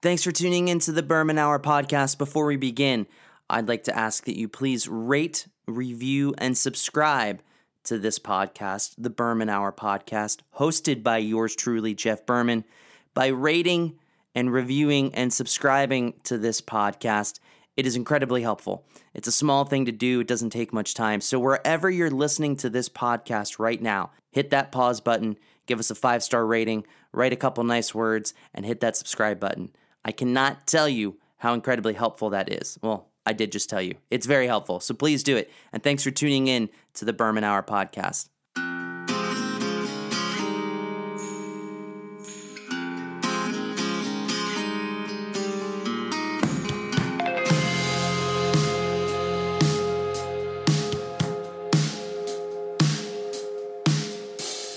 Thanks for tuning in to the Berman Hour podcast. Before we begin, I'd like to ask that you please rate, review, and subscribe to this podcast, the Berman Hour podcast, hosted by yours truly, Jeff Berman. By rating and reviewing and subscribing to this podcast, it is incredibly helpful. It's a small thing to do, it doesn't take much time. So, wherever you're listening to this podcast right now, hit that pause button, give us a five star rating, write a couple nice words, and hit that subscribe button. I cannot tell you how incredibly helpful that is. Well, I did just tell you. It's very helpful. So please do it. And thanks for tuning in to the Berman Hour podcast.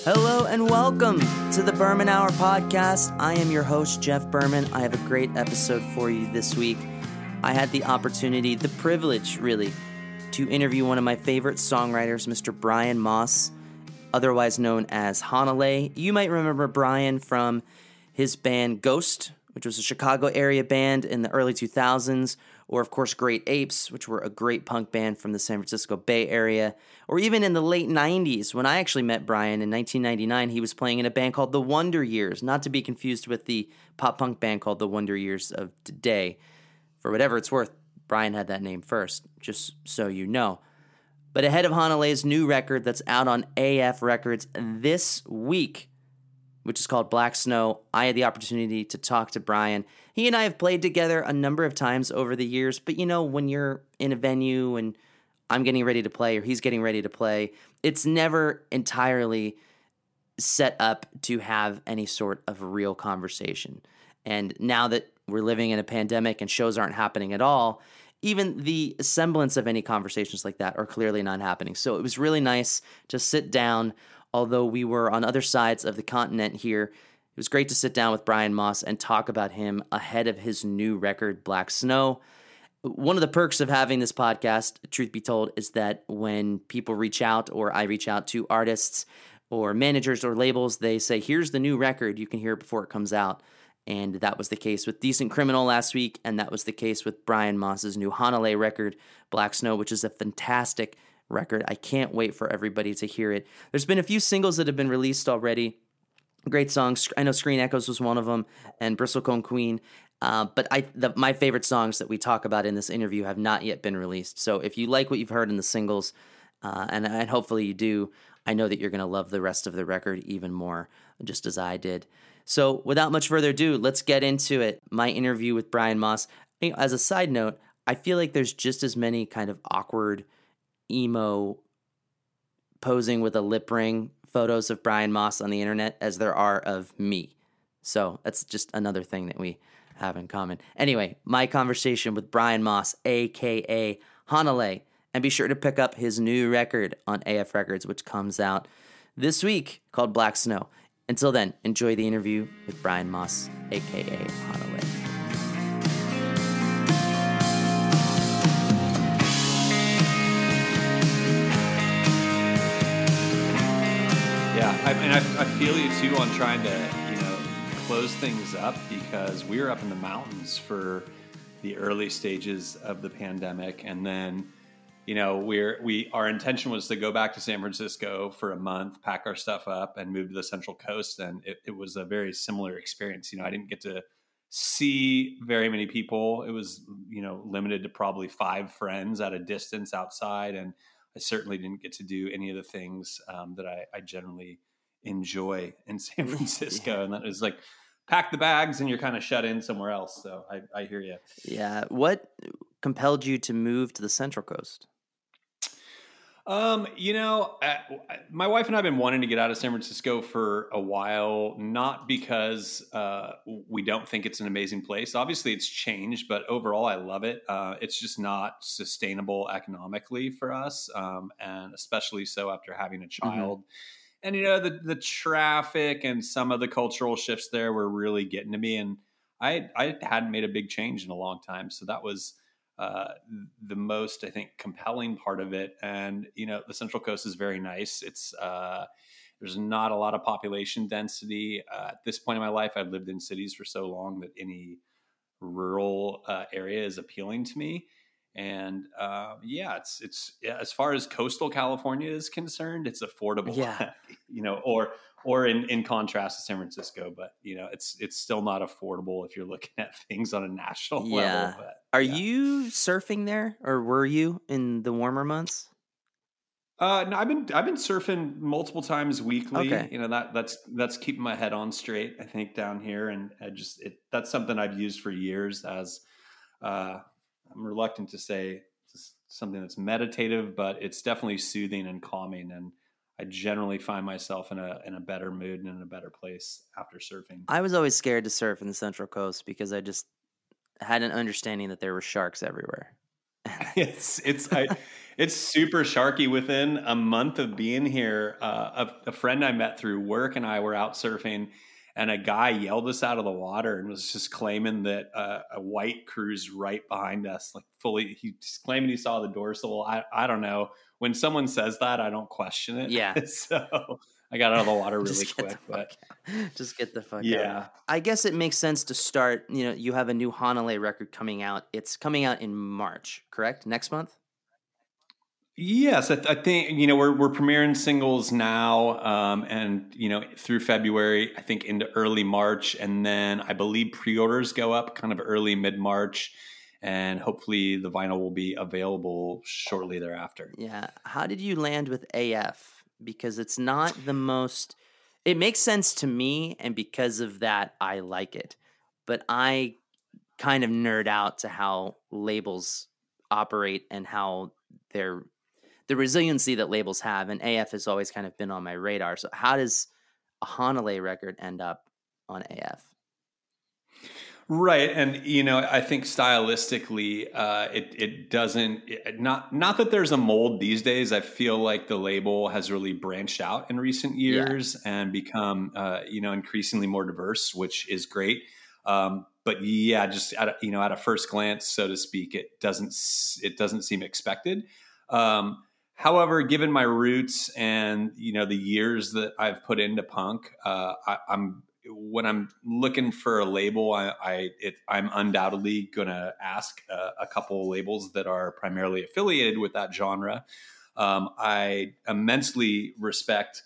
Hello and welcome to the Berman Hour podcast. I am your host, Jeff Berman. I have a great episode for you this week. I had the opportunity, the privilege, really, to interview one of my favorite songwriters, Mr. Brian Moss, otherwise known as Hanalei. You might remember Brian from his band Ghost, which was a Chicago area band in the early 2000s, or of course Great Apes, which were a great punk band from the San Francisco Bay Area, or even in the late 90s when I actually met Brian in 1999, he was playing in a band called The Wonder Years, not to be confused with the pop punk band called The Wonder Years of today. For whatever it's worth, Brian had that name first, just so you know. But ahead of Hanalei's new record that's out on AF Records this week, which is called Black Snow, I had the opportunity to talk to Brian. He and I have played together a number of times over the years, but you know, when you're in a venue and I'm getting ready to play or he's getting ready to play, it's never entirely set up to have any sort of real conversation. And now that we're living in a pandemic and shows aren't happening at all, even the semblance of any conversations like that are clearly not happening. So it was really nice to sit down, although we were on other sides of the continent here. It was great to sit down with Brian Moss and talk about him ahead of his new record, Black Snow. One of the perks of having this podcast, truth be told, is that when people reach out or I reach out to artists or managers or labels, they say, Here's the new record. You can hear it before it comes out. And that was the case with Decent Criminal last week, and that was the case with Brian Moss's new Hanalei record, Black Snow, which is a fantastic record. I can't wait for everybody to hear it. There's been a few singles that have been released already. Great songs. I know Screen Echoes was one of them, and Bristlecone Queen. Uh, but I, the, my favorite songs that we talk about in this interview have not yet been released. So if you like what you've heard in the singles, uh, and, and hopefully you do, I know that you're going to love the rest of the record even more, just as I did. So, without much further ado, let's get into it. My interview with Brian Moss. As a side note, I feel like there's just as many kind of awkward emo posing with a lip ring photos of Brian Moss on the internet as there are of me. So, that's just another thing that we have in common. Anyway, my conversation with Brian Moss, aka Hanalei, and be sure to pick up his new record on AF Records, which comes out this week called Black Snow. Until then, enjoy the interview with Brian Moss, aka Hanalei. I mean, I, I feel you too on trying to, you know, close things up because we were up in the mountains for the early stages of the pandemic, and then you know we're we our intention was to go back to san francisco for a month pack our stuff up and move to the central coast. And it, it, was a very similar experience. You know i didn't get to see very many people. It was you know limited to probably five friends at a distance outside. And i certainly didn't get to do any of the things um, that I, I, generally enjoy in san francisco yeah. and that was like pack the bags and you're kind of shut in somewhere else so i, I hear you yeah what compelled you to move to the central coast um, you know, uh, my wife and I have been wanting to get out of San Francisco for a while, not because uh, we don't think it's an amazing place. Obviously, it's changed, but overall, I love it. Uh, it's just not sustainable economically for us, um, and especially so after having a mm-hmm. child. Mm-hmm. And you know, the the traffic and some of the cultural shifts there were really getting to me, and I I hadn't made a big change in a long time, so that was uh, the most, I think, compelling part of it. And you know, the Central Coast is very nice. It's uh, there's not a lot of population density uh, at this point in my life. I've lived in cities for so long that any rural uh, area is appealing to me. And uh, yeah, it's it's as far as coastal California is concerned, it's affordable. Yeah. you know, or or in, in contrast to San Francisco, but you know, it's it's still not affordable if you're looking at things on a national Yeah. level. But, Are yeah. you surfing there, or were you in the warmer months? Uh, no, I've been I've been surfing multiple times weekly. Okay. You know that that's that's keeping my head on straight. I think down here, and I just it that's something I've used for years. As uh, I'm reluctant to say something that's meditative, but it's definitely soothing and calming. And I generally find myself in a in a better mood and in a better place after surfing. I was always scared to surf in the Central Coast because I just had an understanding that there were sharks everywhere. it's it's I, it's super sharky. Within a month of being here, uh, a, a friend I met through work and I were out surfing, and a guy yelled us out of the water and was just claiming that uh, a white cruise right behind us, like fully. He's claiming he saw the dorsal. I I don't know. When someone says that, I don't question it. Yeah. so I got out of the water really quick, but fuck- just get the fuck out. yeah. I guess it makes sense to start. You know, you have a new Hanalei record coming out. It's coming out in March, correct? Next month. Yes, I, th- I think you know we're we're premiering singles now, um, and you know through February, I think into early March, and then I believe pre-orders go up kind of early mid March, and hopefully the vinyl will be available shortly thereafter. Yeah. How did you land with AF? Because it's not the most. It makes sense to me, and because of that, I like it. But I kind of nerd out to how labels operate and how they're the resiliency that labels have. And AF has always kind of been on my radar. So how does a Hanalei record end up on AF? Right, and you know, I think stylistically, uh, it it doesn't it, not not that there's a mold these days. I feel like the label has really branched out in recent Yeah. years and become uh, you know increasingly more diverse, which is great. Um, but yeah, just at a, you know at a first glance, so to speak, it doesn't it doesn't seem expected. Um, however, given my roots and you know the years that I've put into punk, uh, I, I'm when I'm looking for a label, I, I I'm undoubtedly to ask uh, a couple labels that are primarily affiliated with that genre. Um, I immensely respect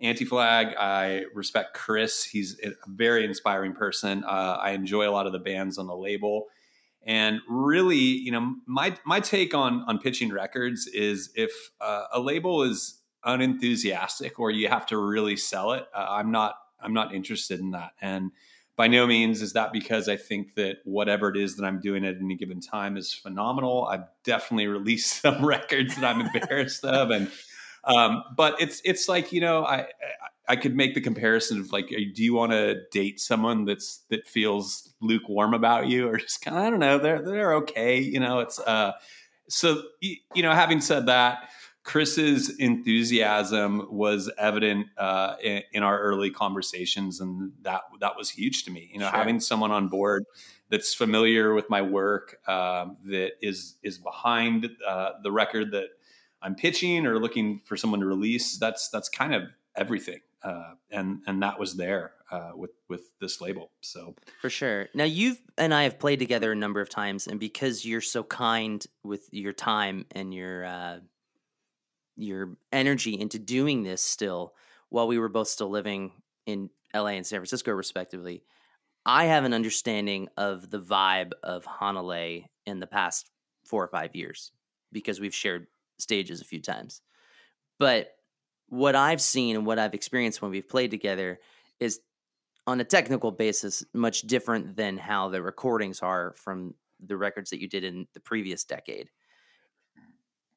Anti Flag. I respect Chris. He's a very inspiring person. Uh, I enjoy a lot of the bands on the label. And really, you know, my my take on on pitching records is if uh, a label is unenthusiastic or you have to really sell it, uh, I'm not I'm not interested in that. And by no means is that because I think that whatever it is that I'm doing at any given time is phenomenal. I've definitely released some records that I'm embarrassed of, and um, but it's it's like you know I I could make the comparison of like, do you want to date someone that's that feels lukewarm about you, or just kind of I don't know, they're they're okay, you know. It's uh, so you, you know, having said that. Chris's enthusiasm was evident uh, in, in our early conversations, and that that was huge to me. You know, Sure. having someone on board that's familiar with my work, um, that is is behind uh, the record that I'm pitching or looking for someone to release. That's that's kind of everything, uh, and and that was there uh, with with this label. So For sure. Now you've and I have played together a number of times, and because you're so kind with your time and your uh, your energy into doing this still, while we were both still living in LA and San Francisco, respectively, I have an understanding of the vibe of Hanalei in the past four or five years because we've shared stages a few times. But what I've seen and what I've experienced when we've played together is on a technical basis much different than how the recordings are from the records that you did in the previous decade.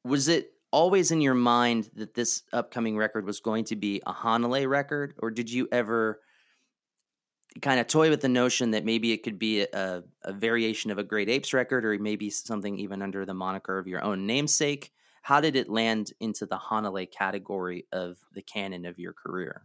Was it always in your mind that this upcoming record was going to be a Hanalei record, or did you ever kind of toy with the notion that maybe it could be a, a variation of a Great Apes record, or maybe something even under the moniker of your own namesake? How did it land into the Hanalei category of the canon of your career?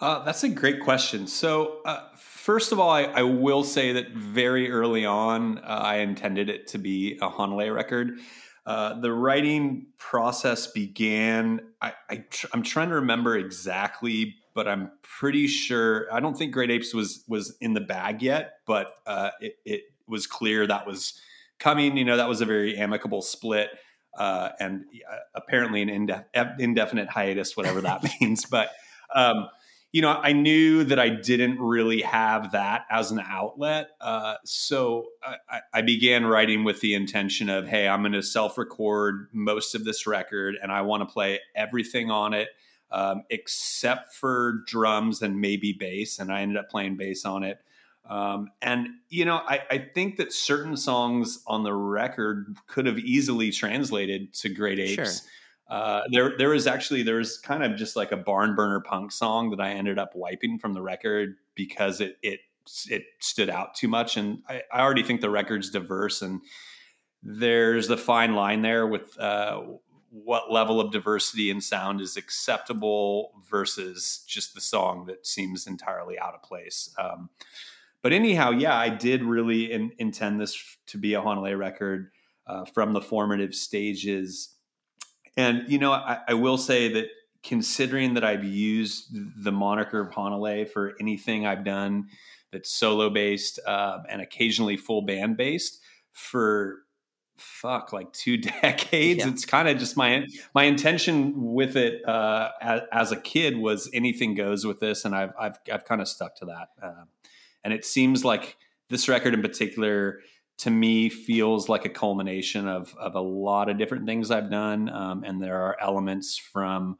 Uh, that's a great question. So, uh, first of all, I, I will say that very early on, uh, I intended it to be a Hanalei record. Uh, the writing process began. I, I tr- I'm trying to remember exactly but I'm pretty sure I don't think Great Apes was was in the bag yet, but uh, it, it was clear that was coming. You know, that was a very amicable split. Uh, and uh, apparently an indef- indefinite hiatus, whatever that means. But um, you know, I knew that I didn't really have that as an outlet. Uh, so I, I, began writing with the intention of, hey, I'm going to self record most of this record and I want to play everything on it um, except for drums and maybe bass. And I ended up playing bass on it. Um, and, you know, I, I, think that certain songs on the record could have easily translated to Great Apes. Sure uh, there, there was actually there was kind of just like a barn burner punk song that I ended up wiping from the record because it it it stood out too much, and I, I already think the record's diverse, and there's the fine line there with uh, what level of diversity in sound is acceptable versus just the song that seems entirely out of place. Um, but anyhow, yeah, I did really in, intend this to be a Hanalei record uh, from the formative stages and you know, I, I, will say that considering that I've used the moniker of Hanalei for anything I've done that's solo based uh, and occasionally full band based for fuck like two decades yeah. it's kind of just my my intention with it uh, as, as, a kid was anything goes with this and i've i've, I've kind of stuck to that uh, and it seems like this record in particular to me feels like a culmination of of a lot of different things I've done, um, and there are elements from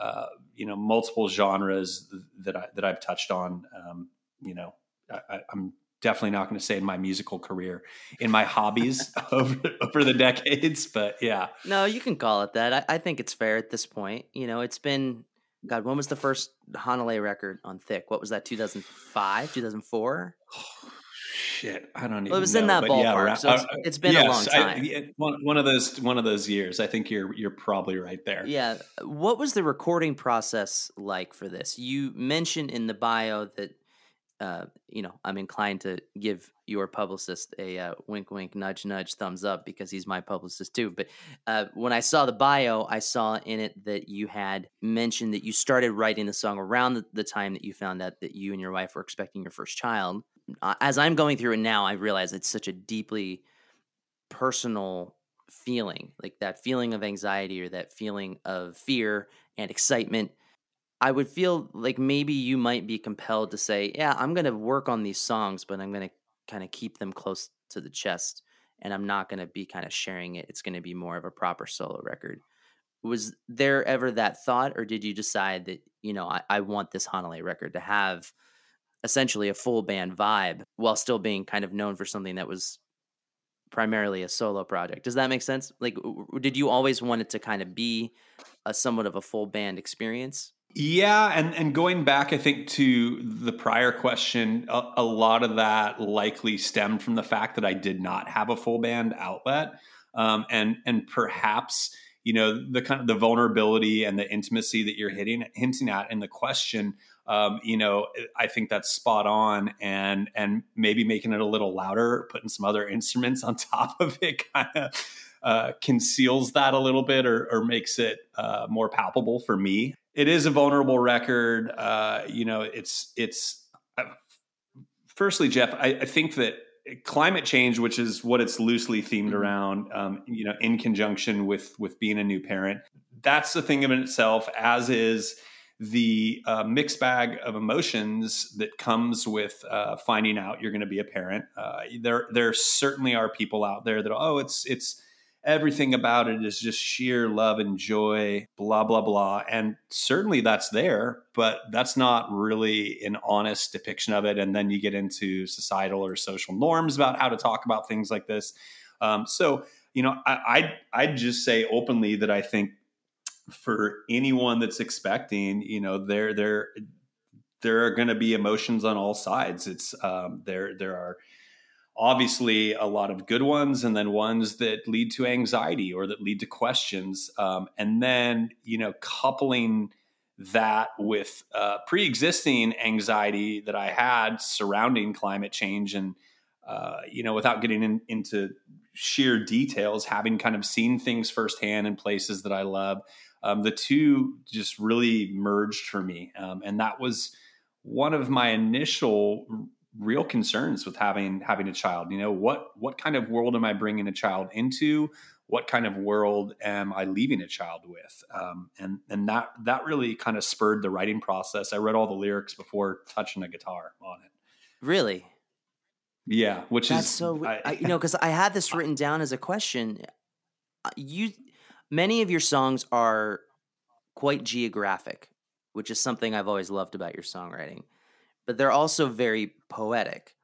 uh, you know multiple genres that I that I've touched on. Um, you know, I, am definitely not going to say in my musical career, in my hobbies over over the decades, but yeah. No, you can call it that. I, I think it's fair at this point. You know, it's been God. When was the first Hanalei record on Thick? What was that? 2005, 2004 shit, I don't even. Well, it was know, in that ballpark, yeah, so it's, uh, it's been yes, a long time. I, one, one of those one of those years. I think you're you're probably right there. Yeah. What was the recording process like for this? You mentioned in the bio that. Uh, you know, I'm inclined to give your publicist a uh, wink, wink, nudge, nudge, thumbs up because he's my publicist too. But uh, when I saw the bio, I saw in it that you had mentioned that you started writing the song around the, the time that you found out that you and your wife were expecting your first child as I'm going through it now, I realize it's such a deeply personal feeling, like that feeling of anxiety or that feeling of fear and excitement. I would feel like maybe you might be compelled to say, Yeah, I'm going to work on these songs, but I'm going to kind of keep them close to the chest and I'm not going to be kind of sharing it. It's going to be more of a proper solo record. Was there ever that thought, or did you decide that, you know, I, I want this Hanalei record to have essentially a full band vibe while still being kind of known for something that was primarily a solo project. Does that make sense? Like, did you always want it to kind of be a somewhat of a full band experience? Yeah, and and going back, I think to the prior question, a, a, lot of that likely stemmed from the fact that I did not have a full band outlet, um, and and perhaps you know the kind of the vulnerability and the intimacy that you're hitting hinting at in the question um, you know, I think that's spot on, and and maybe making it a little louder, putting some other instruments on top of it, kind of uh, conceals that a little bit, or, or makes it uh, more palpable for me. It is a vulnerable record. Uh, you know, it's it's. Uh, firstly, Jeff, I, I, think that climate change, which is what it's loosely themed mm-hmm. around, um, you know, in conjunction with with being a new parent, that's the thing in itself. As is the uh, mixed bag of emotions that comes with uh, finding out you're going to be a parent. Uh, there, there certainly are people out there that oh, it's it's everything about it is just sheer love and joy, blah blah blah, and certainly that's there, but that's not really an honest depiction of it. And then you get into societal or social norms about how to talk about things like this. Um, so you know, I, I'd, I'd just say openly that I think for anyone that's expecting, you know, there there there are going to be emotions on all sides. It's um, there there are obviously a lot of good ones, and then ones that lead to anxiety or that lead to questions, um, and then you know, coupling that with uh, pre-existing anxiety that I had surrounding climate change and. Uh, you know, without getting in, into sheer details, having kind of seen things firsthand in places that I love, um, the two just really merged for me, um, and that was one of my initial real concerns with having having a child. You know, what what kind of world am I bringing a child into? What kind of world am I leaving a child with? Um, and and that that really kind of spurred the writing process. I read all the lyrics before touching a guitar on it. Really? Yeah, which That's is so I- I, you know because I had this written down as a question. Uh, You, many of your songs are quite geographic, which is something I've always loved about your songwriting. But they're also very poetic,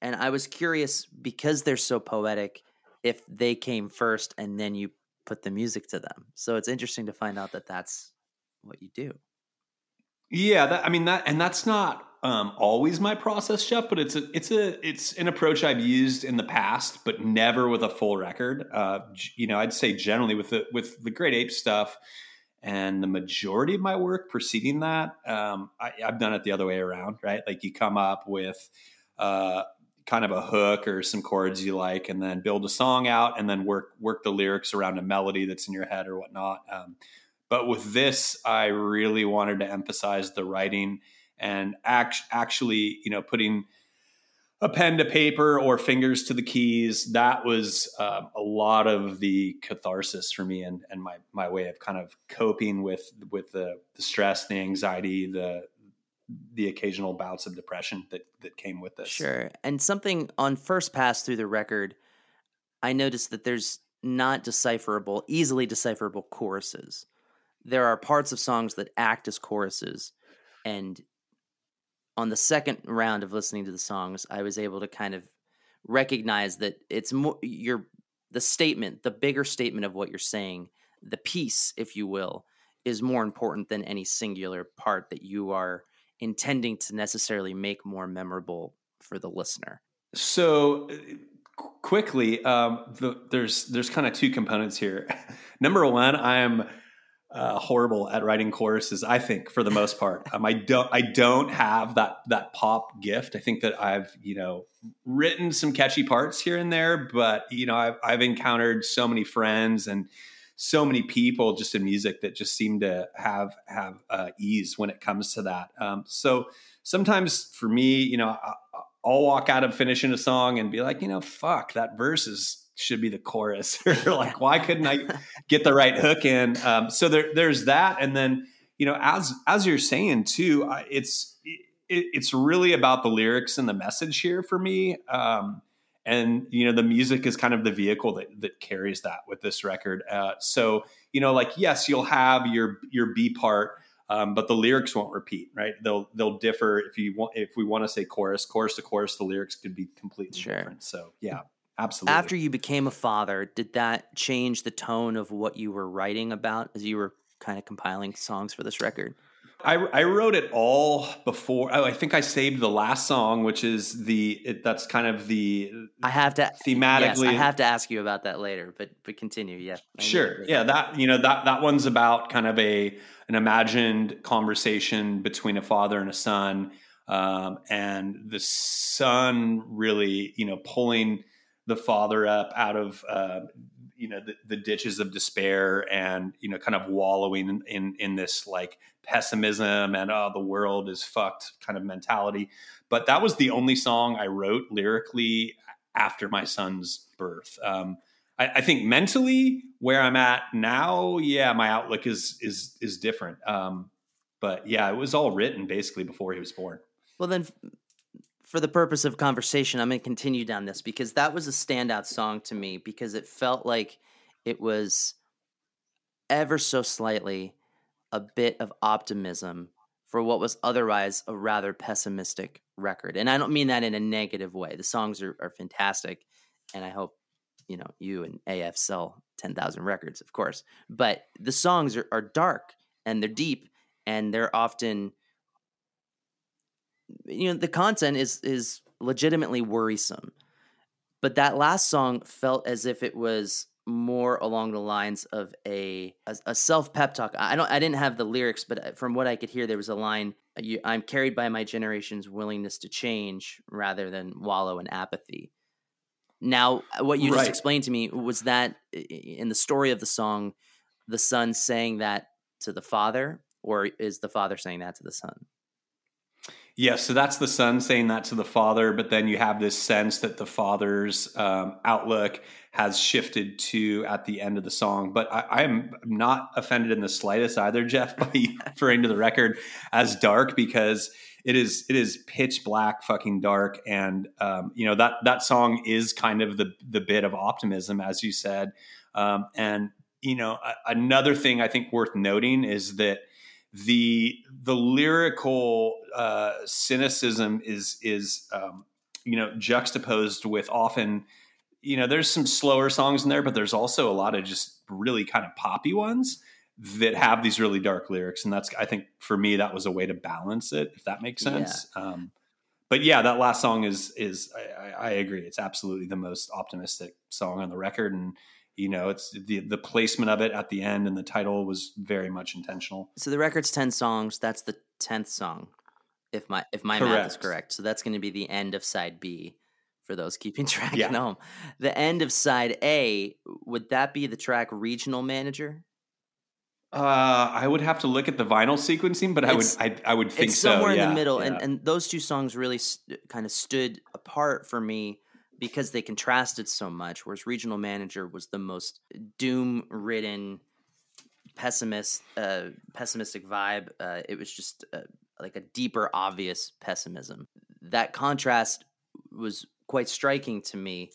and I was curious because they're so poetic, if they came first and then you put the music to them. So it's interesting to find out that that's what you do. Yeah, that, I mean that, and that's not um, always my process, Jeff. But it's a, it's a, it's an approach I've used in the past, but never with a full record. Uh, you know, I'd say generally with the with the Great Ape stuff, and the majority of my work preceding that, um, I, I've done it the other way around, right? Like you come up with. Uh, kind of a hook or some chords you like and then build a song out and then work work the lyrics around a melody that's in your head or whatnot um, but with this i really wanted to emphasize the writing and act, actually you know putting a pen to paper or fingers to the keys that was um, a lot of the catharsis for me and, and my, my way of kind of coping with with the, the stress the anxiety the the occasional bouts of depression that that came with this Sure. And something on first pass through the record, I noticed that there's not decipherable, easily decipherable choruses. There are parts of songs that act as choruses. And on the second round of listening to the songs, I was able to kind of recognize that it's more your the statement, the bigger statement of what you're saying, the piece, if you will, is more important than any singular part that you are intending to necessarily make more memorable for the listener. So uh, quickly, um, the, there's there's kind of two components here. Number one, I am uh, horrible at writing choruses. I think for the most part, um, I don't I don't have that that pop gift. I think that I've you know written some catchy parts here and there, but you know I've I've encountered so many friends and so many people just in music that just seem to have have uh, ease when it comes to that. Um, so sometimes for me, you know, I, I'll walk out of finishing a song and be like, you know, fuck, that verse is should be the chorus, or like, why couldn't I get the right hook in? Um, so there, there's that, and then you know, as as you're saying too, it's it, it's really about the lyrics and the message here for me. Um, and you know the music is kind of the vehicle that that carries that with this record. Uh, so you know, like yes, you'll have your your B part, um, but the lyrics won't repeat, right? They'll they'll differ if you want if we want to say chorus, chorus to chorus, the lyrics could be completely Sure. different. So yeah, absolutely. After you became a father, did that change the tone of what you were writing about as you were kind of compiling songs for this record? I, I wrote it all before. Oh, I think I saved the last song, which is the it, that's kind of the I have to thematically. Yes, I have to ask you about that later, but but continue. Yeah, I Sure. Yeah, that you know that that one's about kind of a an imagined conversation between a father and a son, um, and the son really you know pulling the father up out of uh, you know the, the ditches of despair and you know kind of wallowing in, in in this like pessimism and oh the world is fucked kind of mentality. But that was the only song I wrote lyrically after my son's birth. Um, I, I think mentally where I'm at now, yeah, my outlook is is is different. Um, but yeah, it was all written basically before he was born. Well, then, for the purpose of conversation, I'm going to continue down this because that was a standout song to me because it felt like it was ever so slightly a bit of optimism for what was otherwise a rather pessimistic record. And I don't mean that in a negative way. The songs are, are fantastic, and I hope you know you and AF sell ten thousand records, of course. But the songs are, are dark and they're deep, and they're often you know the content is is legitimately worrisome but that last song felt as if it was more along the lines of a a, a self pep talk i don't i didn't have the lyrics but uh, from what i could hear there was a line i'm carried by my generation's willingness to change rather than wallow in apathy now uh, what you Right. just explained to me was that in the story of the song the son saying that to the father, or is the father saying that to the son? Yeah, so that's the son saying that to the father, but then you have this sense that the father's um, outlook has shifted to at the end of the song. But I, am not offended in the slightest either, Jeff, by referring to the record as dark because it is it is pitch black, fucking dark, and um, you know that that song is kind of the the bit of optimism, as you said, um, and you know a, another thing I think worth noting is that the the lyrical uh, cynicism is is um, you know juxtaposed with often you know there's some slower songs in there but there's also a lot of just really kind of poppy ones that have these really dark lyrics. And that's i think for me that was a way to balance it if that makes sense. Yeah. Um, but yeah that last song is is I, I, agree. It's absolutely the most optimistic song on the record. And you know it's the the placement of it at the end and the title was very much intentional so the record's 10 songs that's the 10th song if my if my correct. math is correct so that's going to be the end of side b for those keeping track yeah. at home the end of side a would that be the track regional manager uh, I would have to look at the vinyl sequencing, but it's, I would I, I would think it's somewhere so, in the middle, yeah. and and those two songs really st- kind of stood apart for me because they contrasted so much. Whereas Regional Manager was the most doom ridden, pessimist, uh, pessimistic vibe. Uh, it was just uh, like a deeper, obvious pessimism. That contrast was quite striking to me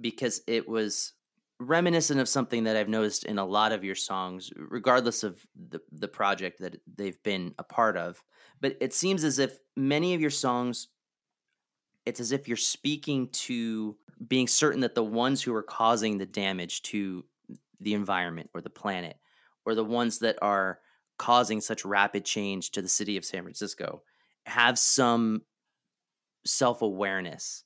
because it was reminiscent of something that I've noticed in a lot of your songs, regardless of the the project that they've been a part of. But it seems as if many of your songs it's as if you're speaking to being certain that the ones who are causing the damage to the environment or the planet or the ones that are causing such rapid change to the city of San Francisco have some self-awareness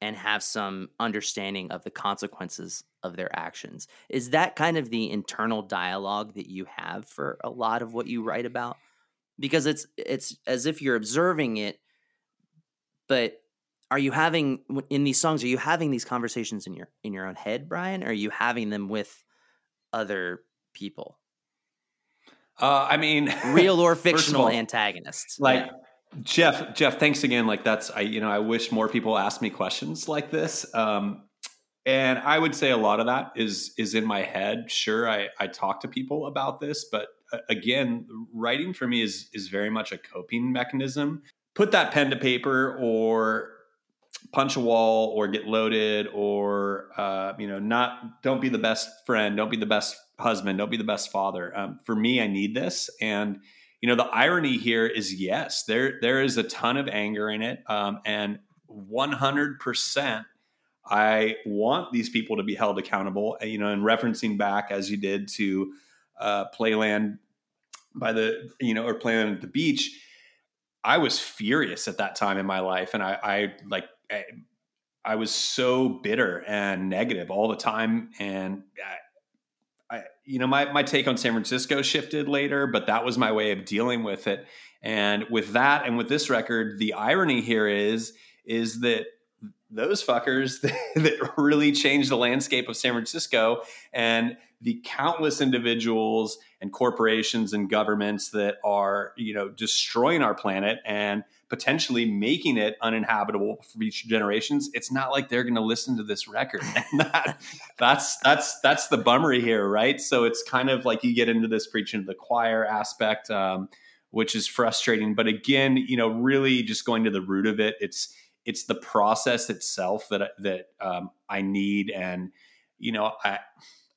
and have some understanding of the consequences of their actions. Is that kind of the internal dialogue that you have for a lot of what you write about? Because it's it's as if you're observing it but are you having in these songs are you having these conversations in your in your own head brian or are you having them with other people? Uh, i mean real or fictional all, antagonists. like yeah. jeff jeff thanks again like that's i you know i wish more people asked me questions like this um, and i would say a lot of that is is in my head. Sure i i talk to people about this but uh, again writing for me is is very much a coping mechanism. Put that pen to paper or punch a wall or get loaded or uh, you know not don't be the best friend don't be the best husband don't be the best father. Um, for me i need this. And you know the irony here is yes there there is a ton of anger in it. Um, and 100% i want these people to be held accountable you know and referencing back as you did to uh, playland by the you know or playland at the beach I was furious at that time in my life, and I, I like I, I was so bitter and negative all the time, and I, I, you know, my my take on San Francisco shifted later, but that was my way of dealing with it. And with that, and with this record, the irony here is is that those fuckers that really changed the landscape of San Francisco and the countless individuals and corporations and governments that are, you know, destroying our planet and potentially making it uninhabitable for future generations. It's not like they're going to listen to this record. And that, that's that's that's the bummery here, right? So it's kind of like you get into this preaching to the choir aspect, um, which is frustrating. But again, you know, really just going to the root of it, it's it's the process itself that that um, I need, and you know, I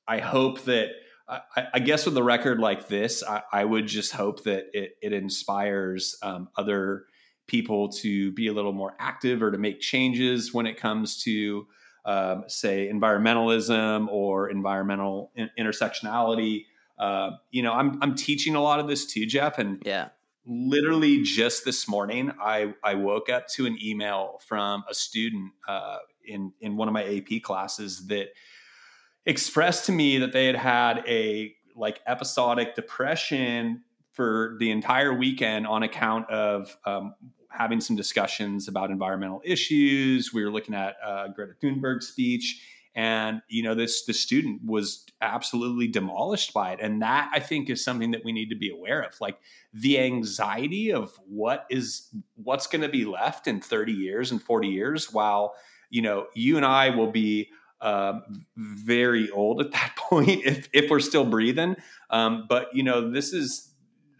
I hope that I, I, guess with a record like this, I, I would just hope that it, it inspires um, other people to be a little more active or to make changes when it comes to, um, say, environmentalism or environmental in- intersectionality. Uh, you know, I'm I'm teaching a lot of this too, Jeff, and yeah. Literally just this morning, I, I woke up to an email from a student uh, in in one of my AP classes that expressed to me that they had had a like episodic depression for the entire weekend on account of um, having some discussions about environmental issues. We were looking at uh, Greta Thunberg's speech, and you know this the student was absolutely demolished by it. And that i think is something that we need to be aware of. Like the anxiety of what is what's going to be left in 30 years and 40 years while you know you and i will be uh, very old at that point if, if we're still breathing. Um, but you know this is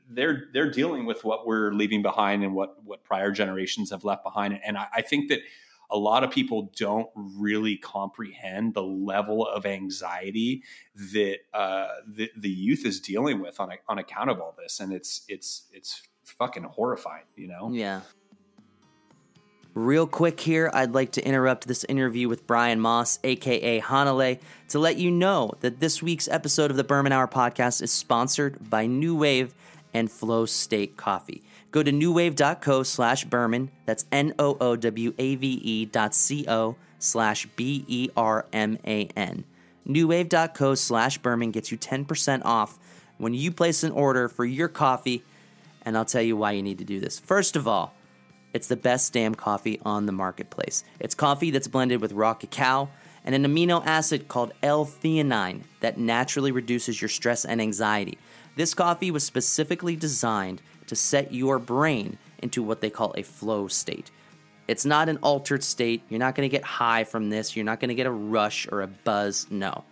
they're they're dealing with what we're leaving behind and what what prior generations have left behind and I, I think that a lot of people don't really comprehend the level of anxiety that uh, the, the youth is dealing with on, on account of all this, and it's it's it's fucking horrifying, you know? Yeah. Real quick here, I'd like to interrupt this interview with Brian Moss, aka Hanalei, to let you know that this week's episode of the Berman Hour podcast is sponsored by NooWave and Flow State Coffee. Go to noowave.co slash Berman. That's N O O W A V E dot C O slash B E R M A N. Noowave.co slash Berman gets you 10% off when you place an order for your coffee. And I'll tell you why you need to do this. First of all, it's the best damn coffee on the marketplace. It's coffee that's blended with raw cacao and an amino acid called L-theanine that naturally reduces your stress and anxiety. This coffee was specifically designed to set your brain into what they call a flow state. It's not an altered state. You're not going to get high from this. You're not going to get a rush or a buzz. No.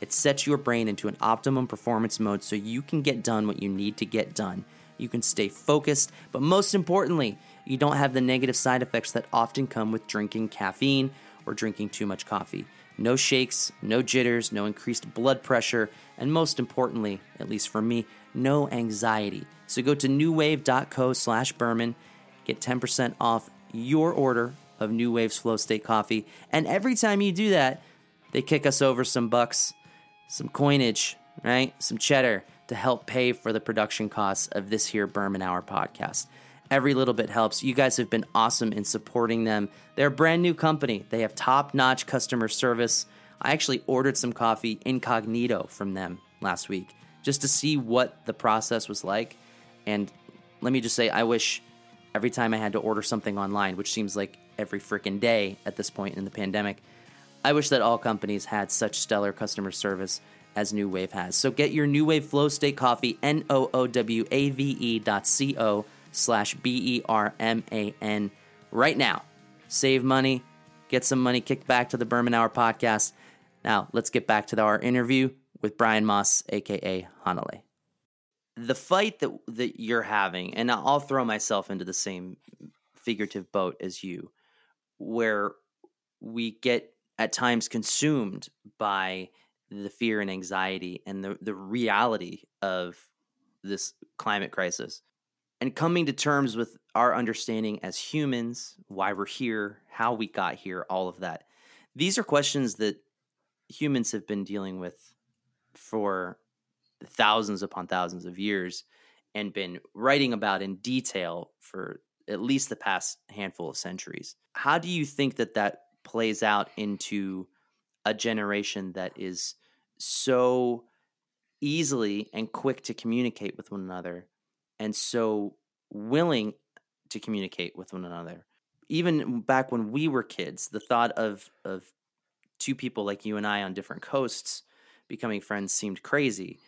It sets your brain into an optimum performance mode so you can get done what you need to get done. You can stay focused, but most importantly, you don't have the negative side effects that often come with drinking caffeine or drinking too much coffee. No shakes, no jitters, no increased blood pressure, and most importantly, at least for me, no anxiety. So go to noowave.co slash Berman, get 10% off your order of NooWave's Flow State Coffee. And every time you do that, they kick us over some bucks, some coinage, right? Some cheddar to help pay for the production costs of this here Berman Hour podcast. Every little bit helps. You guys have been awesome in supporting them. They're a brand new company. They have top notch customer service. I actually ordered some coffee incognito from them last week just to see what the process was like. And let me just say, I wish every time I had to order something online, which seems like every freaking day at this point in the pandemic, I wish that all companies had such stellar customer service as NooWave has. So get your NooWave Flow State Coffee, N O O W A V E dot C O slash B E R M A N right now. Save money, get some money kicked back to the Berman Hour podcast. Now, let's get back to our interview with Brian Moss, aka Hanalei the fight that that you're having, and I'll throw myself into the same figurative boat as you, where we get at times consumed by the fear and anxiety and the, the reality of this climate crisis and coming to terms with our understanding as humans, why we're here, how we got here, all of that. These are questions that humans have been dealing with for thousands upon thousands of years and been writing about in detail for at least the past handful of centuries. How do you think that that plays out into a generation that is so easily and quick to communicate with one another and so willing to communicate with one another? Even back when we were kids, the thought of of two people like you and I on different coasts becoming friends seemed crazy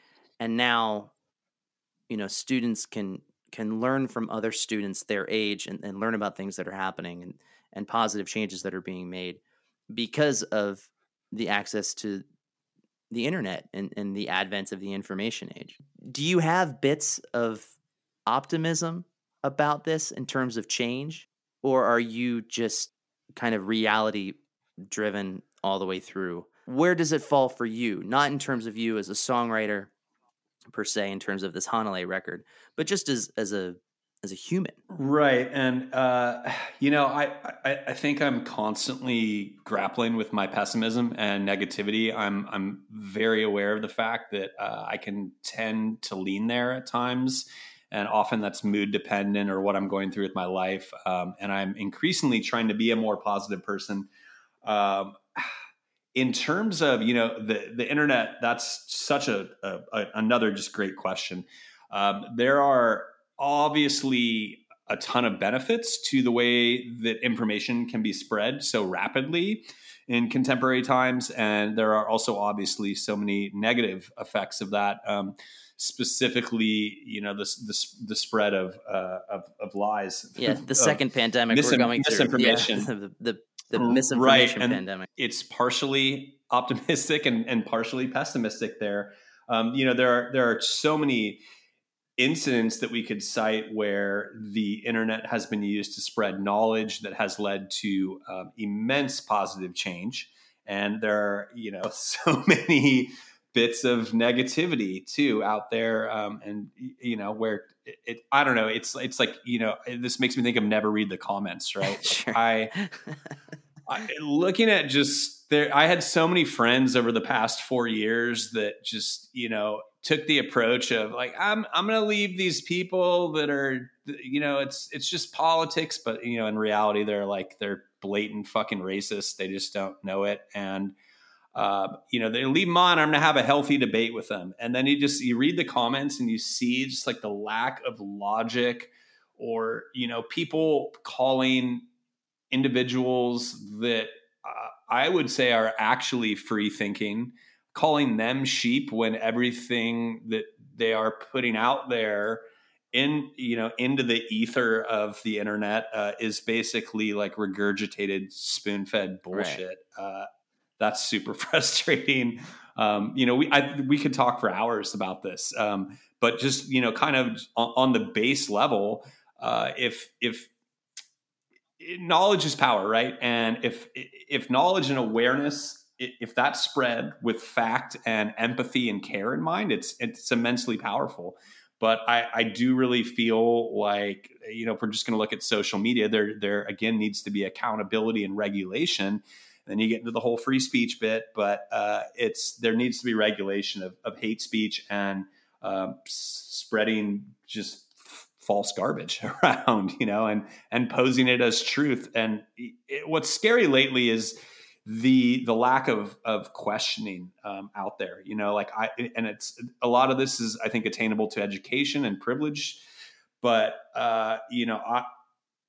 and now you know students can can learn from other students their age and, and learn about things that are happening and and positive changes that are being made because of the access to the internet and, and the advent of the information age. Do you have bits of optimism about this in terms of change? Or are you just kind of reality driven all the way through? Where does it fall for you? Not in terms of you as a songwriter, per se in terms of this Hanalei record, but just as as a as a human. Right. And, uh, you know, I, I, I, think I'm constantly grappling with my pessimism and negativity. I'm, I'm very aware of the fact that uh, I can tend to lean there at times. And often that's mood dependent or what I'm going through with my life. Um, and I'm increasingly trying to be a more positive person. Um, in terms of you know the the internet that's such a, a, a another just great question um, there are obviously a ton of benefits to the way that information can be spread so rapidly in contemporary times, and there are also obviously so many negative effects of that. Um, specifically, you know, the the, the spread of, uh, of, of lies. Yeah, the second pandemic we're going through. Misinformation. Yeah, the, the, the misinformation right. pandemic. It's partially optimistic and, and partially pessimistic. There, um, you know, there are there are so many incidents that we could cite where the internet has been used to spread knowledge that has led to um, immense positive change and there are you know so many bits of negativity too out there um, and you know where it, it, i don't know it's it's like you know this makes me think of never read the comments right sure. i I, looking at just there, I had so many friends over the past four years that just you know took the approach of like I'm I'm going to leave these people that are you know it's it's just politics, but you know in reality they're like they're blatant fucking racist. They just don't know it, and uh, you know they leave them on. I'm going to have a healthy debate with them, and then you just you read the comments and you see just like the lack of logic, or you know people calling individuals that uh, I would say are actually free thinking, calling them sheep when everything that they are putting out there in you know into the ether of the internet uh, is basically like regurgitated spoon-fed bullshit. Right. Uh, that's super frustrating. Um, you know, we I, we could talk for hours about this, um, but just you know, kind of on, on the base level, uh, if if knowledge is power, right? And if if knowledge and awareness, if that's spread with fact and empathy and care in mind, it's it's immensely powerful. But I, I do really feel like you know if we're just going to look at social media, there there again needs to be accountability and regulation. Then you get into the whole free speech bit, but uh, it's there needs to be regulation of, of hate speech and um, spreading just false garbage around, you know, and and posing it as truth. And it, what's scary lately is the the lack of of questioning um, out there. You know, like I and it's a lot of this is I think attainable to education and privilege, but uh, you know I.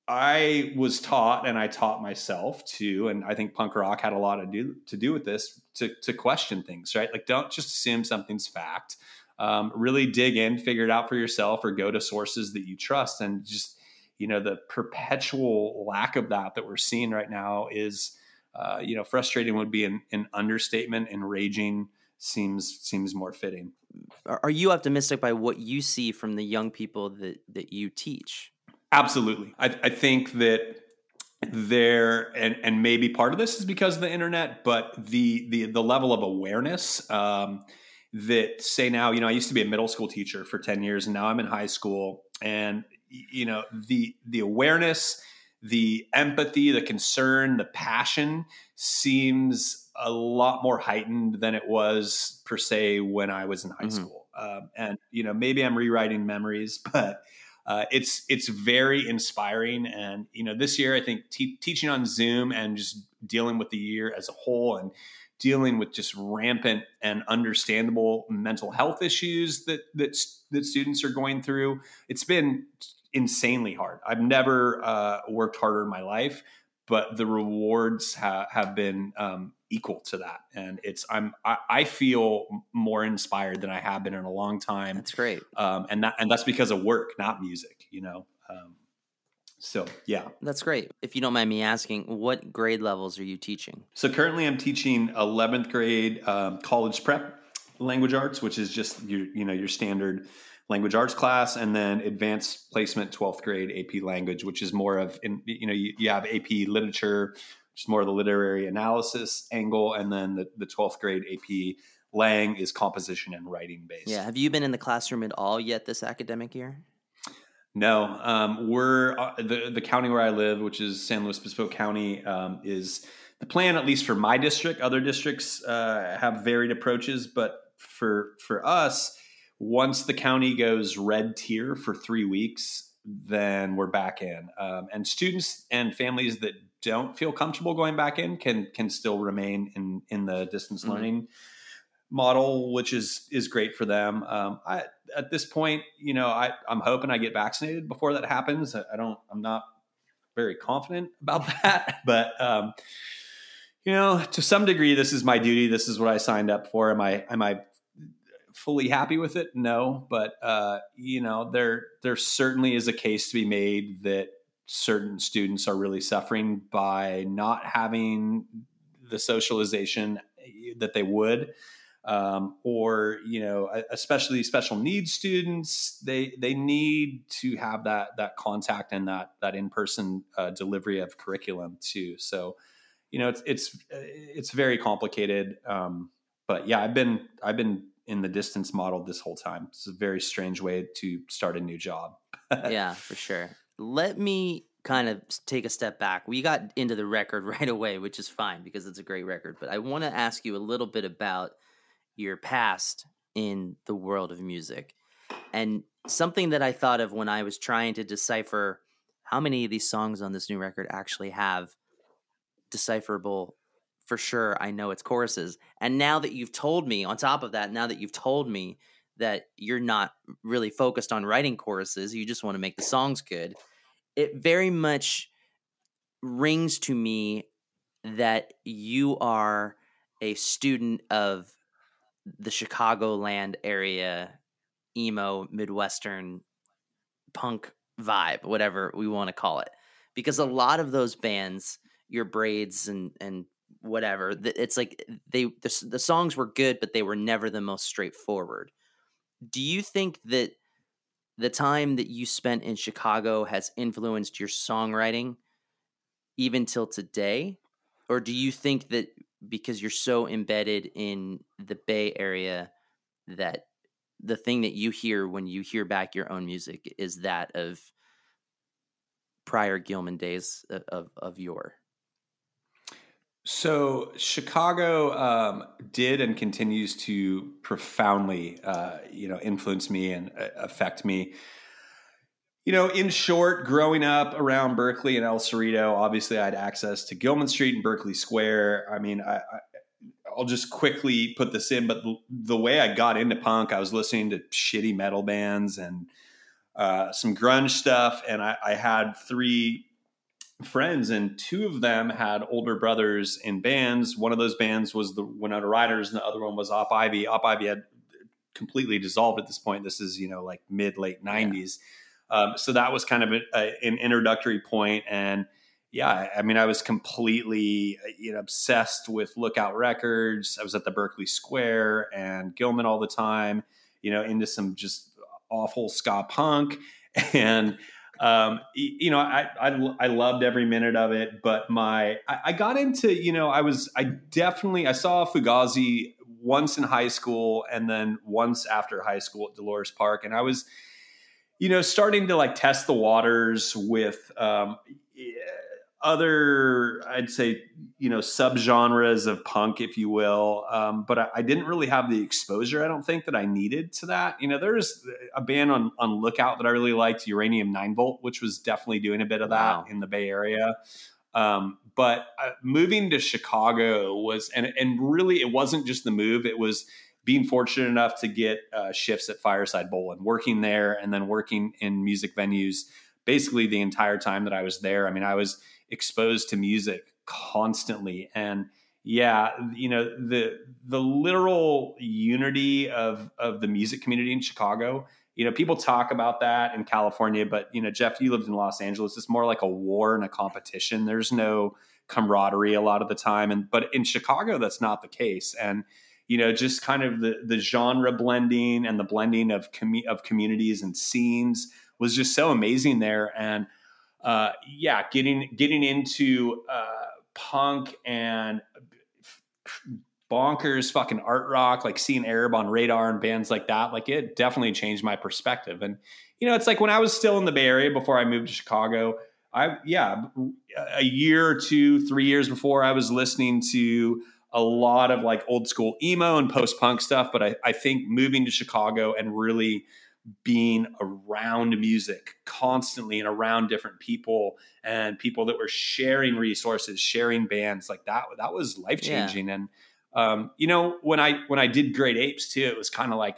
I was taught, and I taught myself too, and I think punk rock had a lot to do to do with this to to question things, right? Like, don't just assume something's fact um, really dig in, figure it out for yourself, or go to sources that you trust. And just you know, the perpetual lack of that that we're seeing right now is, uh, you know, frustrating would be an, an understatement. Enraging seems seems more fitting. Are you optimistic by what you see from the young people that that you teach? Absolutely, I, I think that there and and maybe part of this is because of the internet, but the the the level of awareness. Um, that say now, you know, I used to be a middle school teacher for 10 years and now I'm in high school and you know, the the awareness, the empathy, the concern, the passion seems a lot more heightened than it was per se when I was in high mm-hmm. school. Um, and you know, maybe I'm rewriting memories, but uh, it's it's very inspiring. And you know, this year I think te- teaching on Zoom and just dealing with the year as a whole and dealing with just rampant and understandable mental health issues that that that students are going through. It's been insanely hard. I've never uh, worked harder in my life, but the rewards ha- have been um, equal to that, and it's I'm I, I, feel more inspired than I have been in a long time. That's great, um, and that and that's because of work, not music. You know. Um, so, yeah. That's great. If you don't mind me asking, what grade levels are you teaching? So, currently I'm teaching 11th grade um, college prep language arts, which is just your, you know, your standard language arts class, and then advanced placement 12th grade AP language, which is more of, in, you know, you, you have AP literature, which is more of the literary analysis angle, and then the, the 12th grade AP Lang is composition and writing based. Yeah. Have you been in the classroom at all yet this academic year? No, um, we're uh, the the county where I live, which is San Luis Obispo County, um, is the plan at least for my district. Other districts uh, have varied approaches, but for for us, once the county goes red tier for three weeks, then we're back in. Um, and students and families that don't feel comfortable going back in can can still remain in in the distance mm-hmm. learning model, which is is great for them. Um, I, at this point, you know, I, I'm hoping I get vaccinated before that happens. I, I don't. I'm not very confident about that, but um, You know, to some degree, this is my duty. This is what I signed up for. Am I am I fully happy with it? No, but uh, you know, there there certainly is a case to be made that certain students are really suffering by not having the socialization that they would um, or you know especially special needs students they they need to have that that contact and that that in-person uh, delivery of curriculum too so you know it's it's it's very complicated um, but yeah i've been i've been in the distance model this whole time it's a very strange way to start a new job yeah for sure let me kind of take a step back. We got into the record right away, which is fine because it's a great record. But I want to ask you a little bit about your past in the world of music. And something that I thought of when I was trying to decipher how many of these songs on this new record actually have decipherable for sure I know it's choruses. And now that you've told me, on top of that, now that you've told me that you're not really focused on writing choruses, you just want to make the songs good it very much rings to me that you are a student of the Chicagoland area emo midwestern punk vibe whatever we want to call it. Because a mm-hmm. lot of those bands your braids and and whatever it's like they the, the songs were good but they were never the most straightforward. Do you think that the time that you spent in Chicago has influenced your songwriting even till today? Or do you think that because you're so embedded in the Bay Area that the thing that you hear when you hear back your own music is that of prior Gilman days of, of, yore? So Chicago um, did and continues to profoundly, uh, you know, influence me and uh, affect me. You know, in short, growing up around Berkeley and El Cerrito, obviously I had access to Gilman Street and Berkeley Square. I mean, I, I I'll just quickly put this in, but the way I got into punk, I was listening to shitty metal bands and uh, some grunge stuff, and I, I, had three friends, and two of them had older brothers in bands. One of those bands was the Winona Riders, and the other one was Op Ivy. Op Ivy had completely dissolved at this point. This is you know like mid late '90s. Yeah. Um, so that was kind of a, a, an introductory point, and yeah, I mean, I was completely you know obsessed with Lookout Records. I was at the Berkeley Square and Gilman all the time. You know, into some just awful ska punk and um, you know, I, I, I loved every minute of it, but my I, I, got into you know I was I definitely I saw Fugazi once in high school and then once after high school at Dolores Park, and I was you know starting to like test the waters with um, other i'd say you know subgenres of punk if you will um, but I, I, didn't really have the exposure i don't think that i needed to that you know there's a band on, on lookout that i really liked uranium 9 volt which was definitely doing a bit of that wow. in the bay area um, but uh, moving to chicago was and, and really it wasn't just the move it was being fortunate enough to get uh, shifts at fireside bowl and working there and then working in music venues basically the entire time that i was there. I mean i was exposed to music constantly and yeah you know the the literal unity of of the music community in chicago you know people talk about that in california but you know jeff you lived in los angeles. It's more like a war and a competition. There's no camaraderie a lot of the time. And but in chicago that's not the case. And you know just kind of the the genre blending and the blending of com- of communities and scenes was just so amazing there and uh, yeah, getting getting into uh, punk and bonkers fucking art rock, like seeing Arab on Radar and bands like that, like it definitely changed my perspective. And you know, it's like when I was still in the Bay Area before I moved to Chicago. I yeah, a year or two, three years before, I was listening to a lot of like old school emo and post punk stuff. But I, I think moving to Chicago and really being around music constantly and around different people and people that were sharing resources, sharing bands like that. That was life changing. Yeah. And um, you know, when I when I did Great Apes too, it was kind of like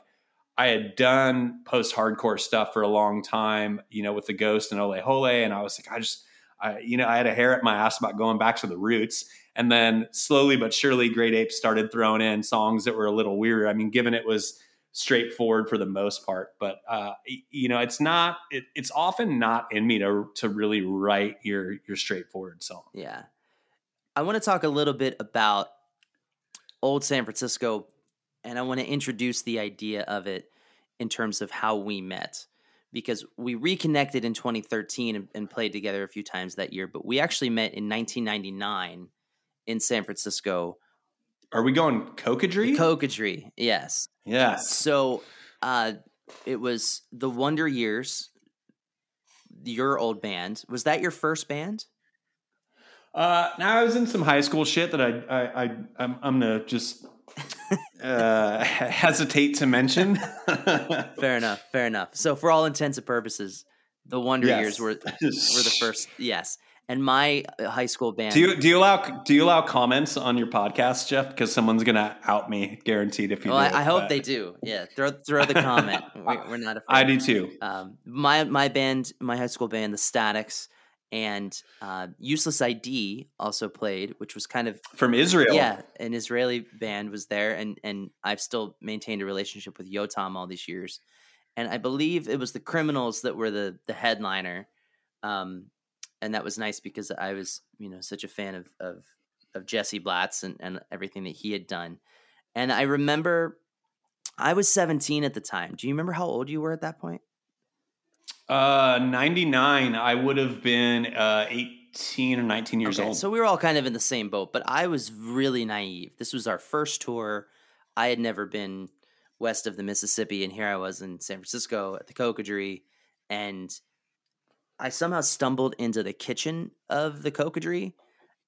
I had done post hardcore stuff for a long time, you know, with the Ghost and Ole Hole, and I was like, I just, I, you know, I had a hair at my ass about going back to the roots. And then slowly but surely, Great Ape started throwing in songs that were a little weirder. I mean, given it was straightforward for the most part, but uh, you know, it's not. It, it's often not in me to to really write your your straightforward song. Yeah, I want to talk a little bit about old San Francisco, and I want to introduce the idea of it in terms of how we met because we reconnected in 2013 and, and, played together a few times that year, but we actually met in 1999 in San Francisco. Are we going Cocodrie? Cocodrie, yes. Yes. So uh, it was the Wonder Years, your old band. Was that your first band? Uh, now I was in some high school shit that I I, I I'm, I'm gonna just uh, hesitate to mention. fair enough. Fair enough. So, for all intents and purposes, the Wonder yes. Years were were the first. Yes, and my uh, high school band. Do you do you allow do you allow comments on your podcast, Jeff? Because someone's gonna out me, guaranteed. If you, well, do, I, I hope they do. Yeah, throw throw the comment. we're, we're, not. Afraid. I do too. Um, my my band, my high school band, the Statics and uh, Useless ID also played, which was kind of from Israel. Yeah, an Israeli band was there, and and I've still maintained a relationship with Yotam all these years, and I believe it was the Criminals that were the the headliner, um, and that was nice because I was you know such a fan of of of Jesse Blatz and and everything that he had done, and I remember I was 17 at the time. Do you remember how old you were at that point? Uh, 99, I would have been uh, 18 or 19 years okay, old. So we were all kind of in the same boat, but I was really naive. This was our first tour. I had never been west of the Mississippi, and here I was in San Francisco at the Cocodrie, and I somehow stumbled into the kitchen of the Cocodrie,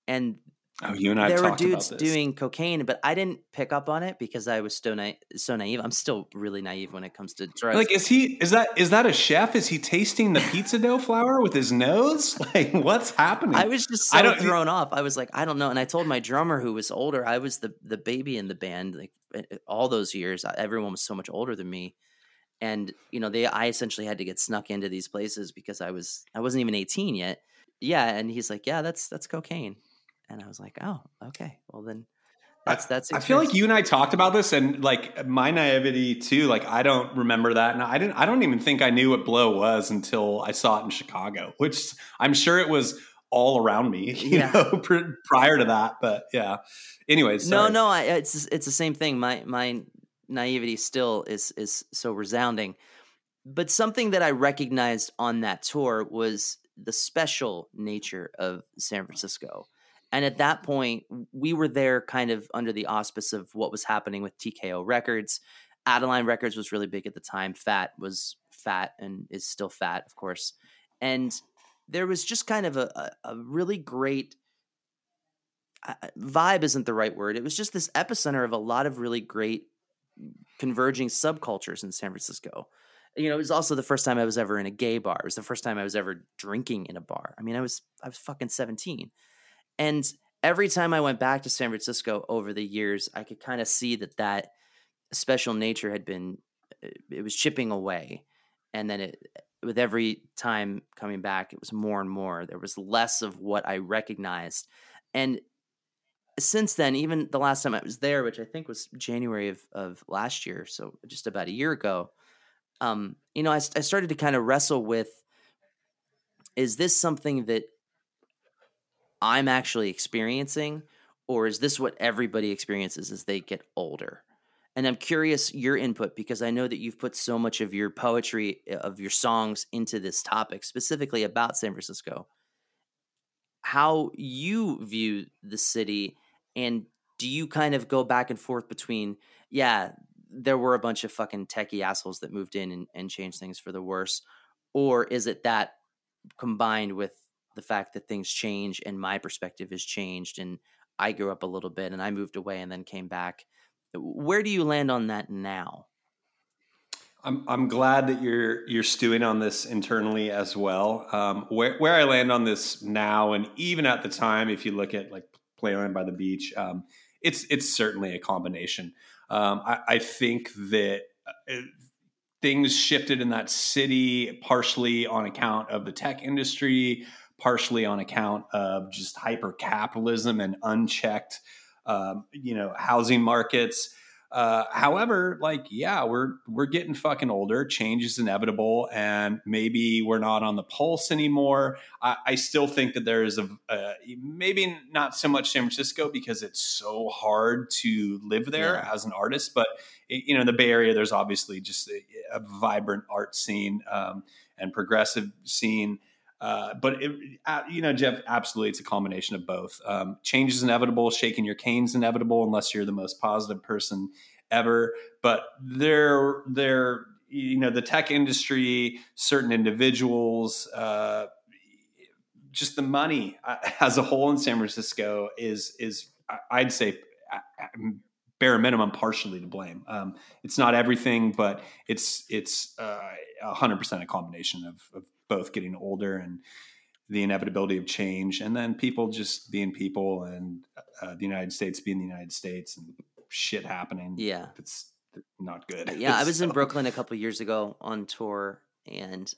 and Oh, you and I there were dudes doing cocaine, but I didn't pick up on it because I was so, na- so naive. I'm still really naive when it comes to drugs. Like, is he? Is that? Is that a chef? Is he tasting the pizza dough flour with his nose? Like, what's happening? I was just so thrown off. I was like, I don't know. And I told my drummer, who was older, I was the the baby in the band. Like eh, eh, all those years, everyone was so much older than me, and you know, they I essentially had to get snuck into these places because I was I wasn't even 18 yet. Yeah, and he's like, yeah, that's that's cocaine. And I was like, oh, okay. Well, then that's that's. I feel like you and I talked about this, and like uh, my naivety too. Like I don't remember that, and I didn't. I don't even think I knew what blow was until I saw it in Chicago, which I'm sure it was all around me, you yeah. know, prior to that. But yeah. Anyways, no, no, I, it's it's the same thing. My my naivety still is is so resounding. But something that I recognized on that tour was the special nature of San Francisco and at that point, we were there kind of under the auspice of what was happening with TKO Records. Adeline Records was really big at the time. Fat was fat and is still fat, of course. And there was just kind of a, a, a really great uh, vibe, isn't the right word. It was just this epicenter of a lot of really great converging subcultures in San Francisco. You know, it was also the first time I was ever in a gay bar. It was the first time I was ever drinking in a bar. I mean, I was I was fucking 17. And every time I went back to San Francisco over the years, I could kind of see that that special nature had been uh, it was chipping away, and then it with every time coming back, it was more and more. There was less of what I recognized, and since then, even the last time I was there, which I think was January of, of last year, so just about a year ago, um, you know, I, I started to kind of wrestle with: is this something that I'm actually experiencing, or is this what everybody experiences as they get older? And I'm curious your input because I know that you've put so much of your poetry, eh, of your songs into this topic, specifically about San Francisco. How you view the city, and do you kind of go back and forth between, yeah, there were a bunch of fucking techie assholes that moved in and, and changed things for the worse? Or is it that combined with the fact that things change and my perspective has changed and I grew up a little bit and I moved away and then came back. Where do you land on that now? I'm I'm glad that you're you're stewing on this internally as well. Um, where where I land on this now, and even at the time, if you look at like Playland by the Beach, um, it's it's certainly a combination. Um, I, I, think that uh, things shifted in that city partially on account of the tech industry, partially on account of just hyper capitalism and unchecked, um, you know, housing markets. Uh, however, like, yeah, we're we're getting fucking older. Change is inevitable, and maybe we're not on the pulse anymore. I, I still think that there is a uh, maybe not so much San Francisco because it's so hard to live there yeah. as an artist, but you know, in the Bay Area, there's obviously just a, a vibrant art scene um, and progressive scene. Uh, but it, uh, you know, Jeff, absolutely, it's a combination of both. Um, change is inevitable. Shaking your cane's inevitable, unless you're the most positive person ever. But there, there, you know, the tech industry, certain individuals, uh, just the money uh, as a whole in San Francisco is is I'd say uh, bare minimum partially to blame. Um, it's not everything, but it's it's a hundred percent a combination of, of both getting older and the inevitability of change, and then people just being people, and uh, the United States being the United States, and shit happening. Yeah, it's not good. Yeah, I was so. in Brooklyn a couple years ago on tour, and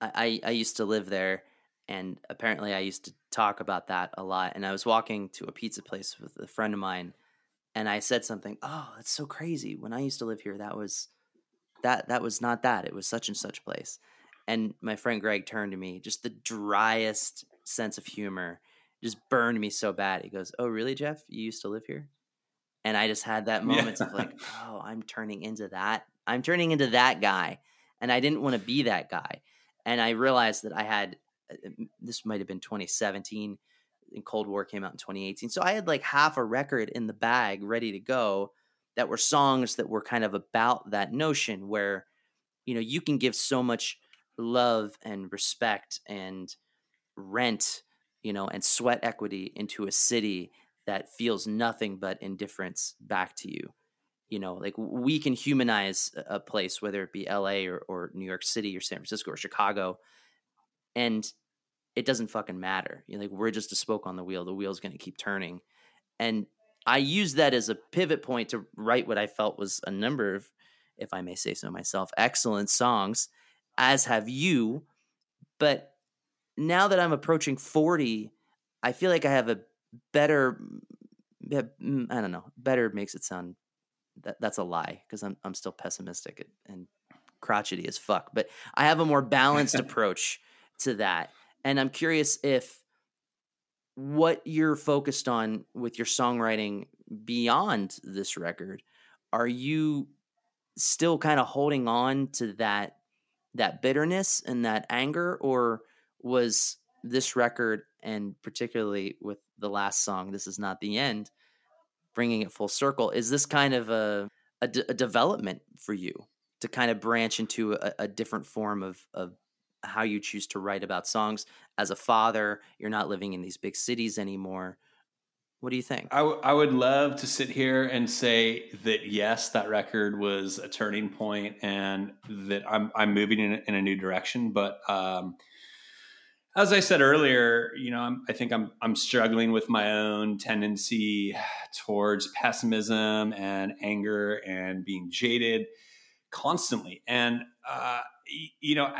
I, I, I used to live there, and apparently I used to talk about that a lot. And I was walking to a pizza place with a friend of mine, and I said something. Oh, that's so crazy. When I used to live here, that was that that was not that. It was such and such place. And my friend Greg turned to me, just the driest sense of humor just burned me so bad. He goes, Oh, really, Jeff? You used to live here? And I just had that moment yeah. of like, Oh, I'm turning into that. I'm turning into that guy. And I didn't want to be that guy. And I realized that I had uh, uh, this might have been 2017 and Cold War came out in 2018. So I had like half a record in the bag ready to go that were songs that were kind of about that notion where you know you can give so much love and respect and rent, you know, and sweat equity into a city that feels nothing but indifference back to you. You know, like we can humanize a place, whether it be LA or, or New York City or San Francisco or Chicago, and it doesn't fucking matter. You know, like we're just a spoke on the wheel. The wheel's going to keep turning. And I use that as a pivot point to write what I felt was a number of, if I may say so myself, excellent songs as have you. But now that I'm approaching 40, I feel like I have a better, I don't know, better makes it sound that that's a lie because I'm, I'm still pessimistic and crotchety as fuck. But I have a more balanced approach to that. And I'm curious if what you're focused on with your songwriting beyond this record, are you still kind of holding on to that that bitterness and that anger, or was this record and particularly with the last song, "This Is Not the End," bringing it full circle? Is this kind of a a, d- a development for you to kind of branch into a, a different form of of how you choose to write about songs as a father? You're not living in these big cities anymore what do you think? I, w- I would love to sit here and say that yes, that record was a turning point, and that I'm I'm moving in a, in a new direction. But um, as I said earlier, you know, I'm, I think I'm I'm struggling with my own tendency towards pessimism and anger and being jaded constantly, and uh, you know,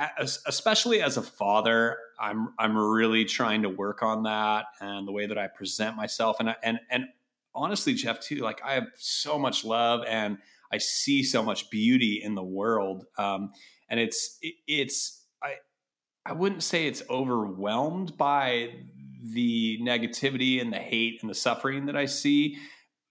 especially as a father, I'm I'm really trying to work on that and the way that I present myself. And I, and and honestly, Jeff, too, like I have so much love and I see so much beauty in the world. Um, and it's it, it's I I wouldn't say it's overwhelmed by the negativity and the hate and the suffering that I see,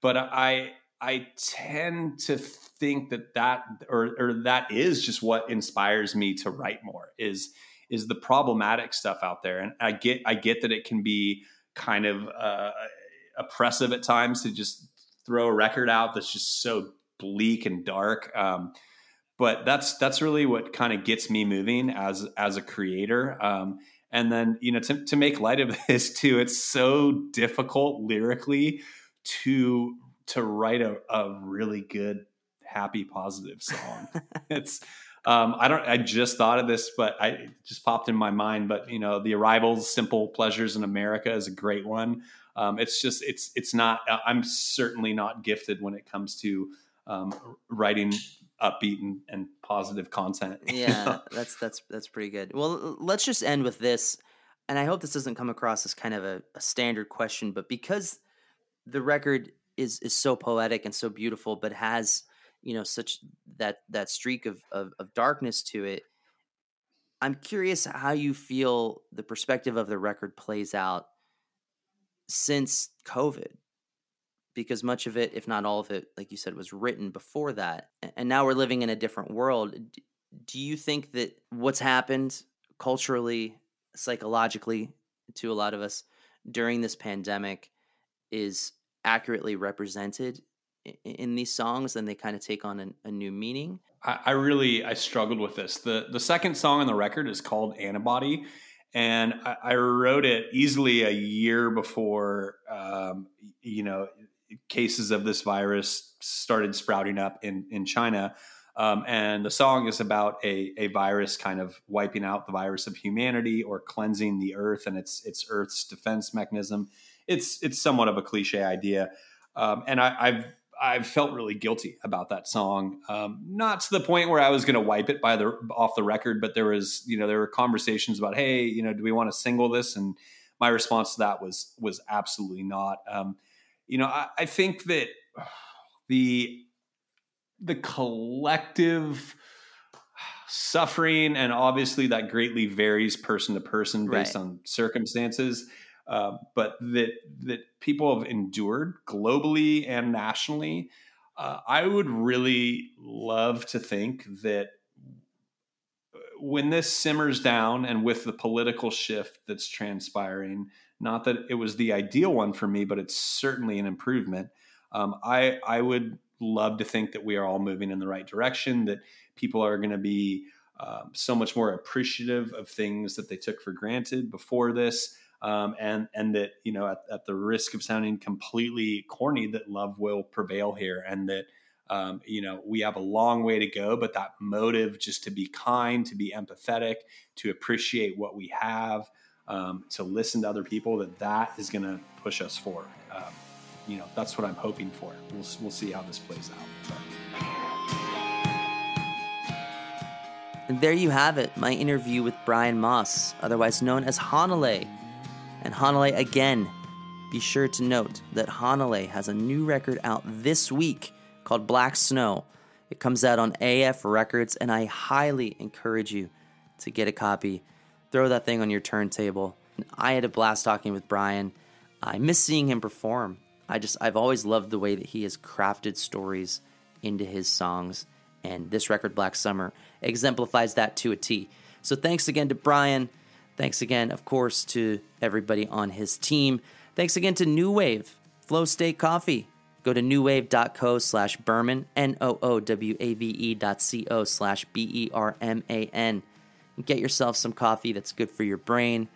but I I tend to think that that or, or that is just what inspires me to write more is is the problematic stuff out there. And I get I get that it can be kind of uh, oppressive at times to just throw a record out that's just so bleak and dark. Um, but that's that's really what kind of gets me moving as as a creator. Um, and then you know to, to make light of this too it's so difficult lyrically to to write a, a really good, happy, positive song. it's um, I don't. I just thought of this, but I it just popped in my mind. But you know, the arrivals, simple pleasures in America is a great one. Um, it's just it's it's not. Uh, I'm certainly not gifted when it comes to um, writing upbeat and, and positive content. Yeah, that's that's that's pretty good. Well, let's just end with this. and I hope this doesn't come across as kind of a, a standard question, but because the record is is so poetic and so beautiful, but has you know such that that streak of, of, of darkness to it. I'm curious how you feel the perspective of the record plays out since COVID, because much of it, if not all of it, like you said, was written before that, and now we're living in a different world. Do you think that what's happened culturally, psychologically, to a lot of us during this pandemic is accurately represented in these songs then they kind of take on a, new meaning. I, I, really i struggled with this. The the second song on the record is called antibody and i, I wrote it easily a year before um, you know cases of this virus started sprouting up in in china. Um, and the song is about a, a virus kind of wiping out the virus of humanity or cleansing the earth and its its earth's defense mechanism it's it's somewhat of a cliche idea um, and I, have I've felt really guilty about that song. Um, not to the point where I was going to wipe it by the off the record, but there was you know there were conversations about hey you know do we want to single this? And my response to that was was absolutely not. Um, you know I, I think that the the collective suffering and obviously that greatly varies person to person based right. on circumstances uh, but that that people have endured globally and nationally. Uh, I would really love to think that when this simmers down and with the political shift that's transpiring, not that it was the ideal one for me, but it's certainly an improvement. Um, I I would love to think that we are all moving in the right direction. That people are going to be um, so much more appreciative of things that they took for granted before this um, and and that you know at, at, the risk of sounding completely corny that love will prevail here and that um, you know we have a long way to go but that motive just to be kind to be empathetic to appreciate what we have um, to listen to other people that that is going to push us forward. Um, you know that's what i'm hoping for. We'll, we'll see how this plays out. And there you have it, my interview with Brian Moss, otherwise known as Hanalei, and Hanalei again. Be sure to note that Hanalei has a new record out this week called Black Snow. It comes out on AF Records, and I highly encourage you to get a copy. Throw that thing on your turntable. I had a blast talking with Brian. I miss seeing him perform. I just I've always loved the way that he has crafted stories into his songs, and this record, Black Summer, exemplifies that to a T. So thanks again to Brian. Thanks again, of course, to everybody on his team. Thanks again to NooWave, Flow State Coffee. Go to noowave.co slash Berman, N O O W A V E dot C O slash B E R M A N. And get yourself some coffee that's good for your brain.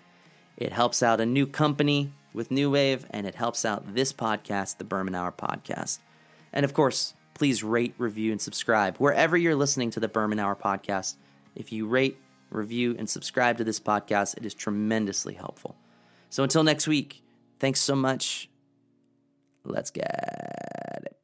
It helps out a new company with NooWave, and it helps out this podcast, the Berman Hour Podcast. And of course, please rate, review, and subscribe wherever you're listening to the Berman Hour Podcast. If you rate, review, and subscribe to this podcast. It is tremendously helpful. So until next week, thanks so much. Let's get.